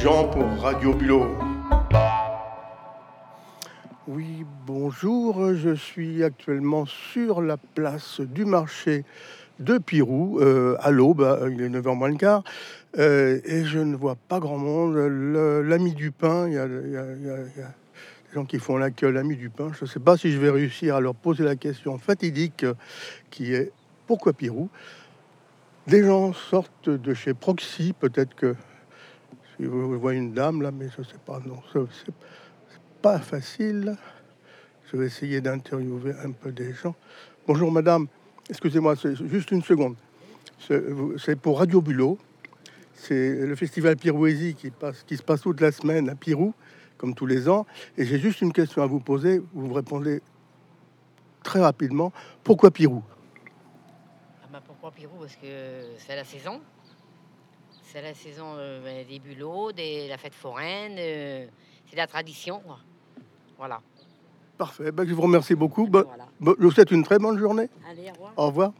Jean pour Radio. Oui, bonjour, je suis actuellement sur la place du marché de Pirou, euh, à l'aube, euh, il est 9h moins le quart, euh, et je ne vois pas grand monde. L'ami du pain, il y a, des gens qui font la queue l'ami du pain. Je ne sais pas si je vais réussir à leur poser la question fatidique qui est pourquoi Pirou? Des gens sortent de chez Proxy, peut-être que vous voyez une dame là, mais je ne sais pas, non, c'est pas facile. Je vais essayer d'interviewer un peu des gens. Bonjour madame, excusez-moi, c'est juste une seconde. C'est pour Radio Bulot. C'est le festival Pirouésie qui, passe, qui se passe toute la semaine à Pirou, comme tous les ans. Et j'ai juste une question à vous poser. Vous me répondez très rapidement. Pourquoi Pirou Ah bah pourquoi Pirou Parce que c'est la saison. C'est la saison euh, ben, des bulots, des, la fête foraine. euh, c'est la tradition. quoi. Voilà. Parfait. Ben, je vous remercie beaucoup. Voilà. bon, je vous souhaite une très bonne journée. Allez, au revoir. Au revoir.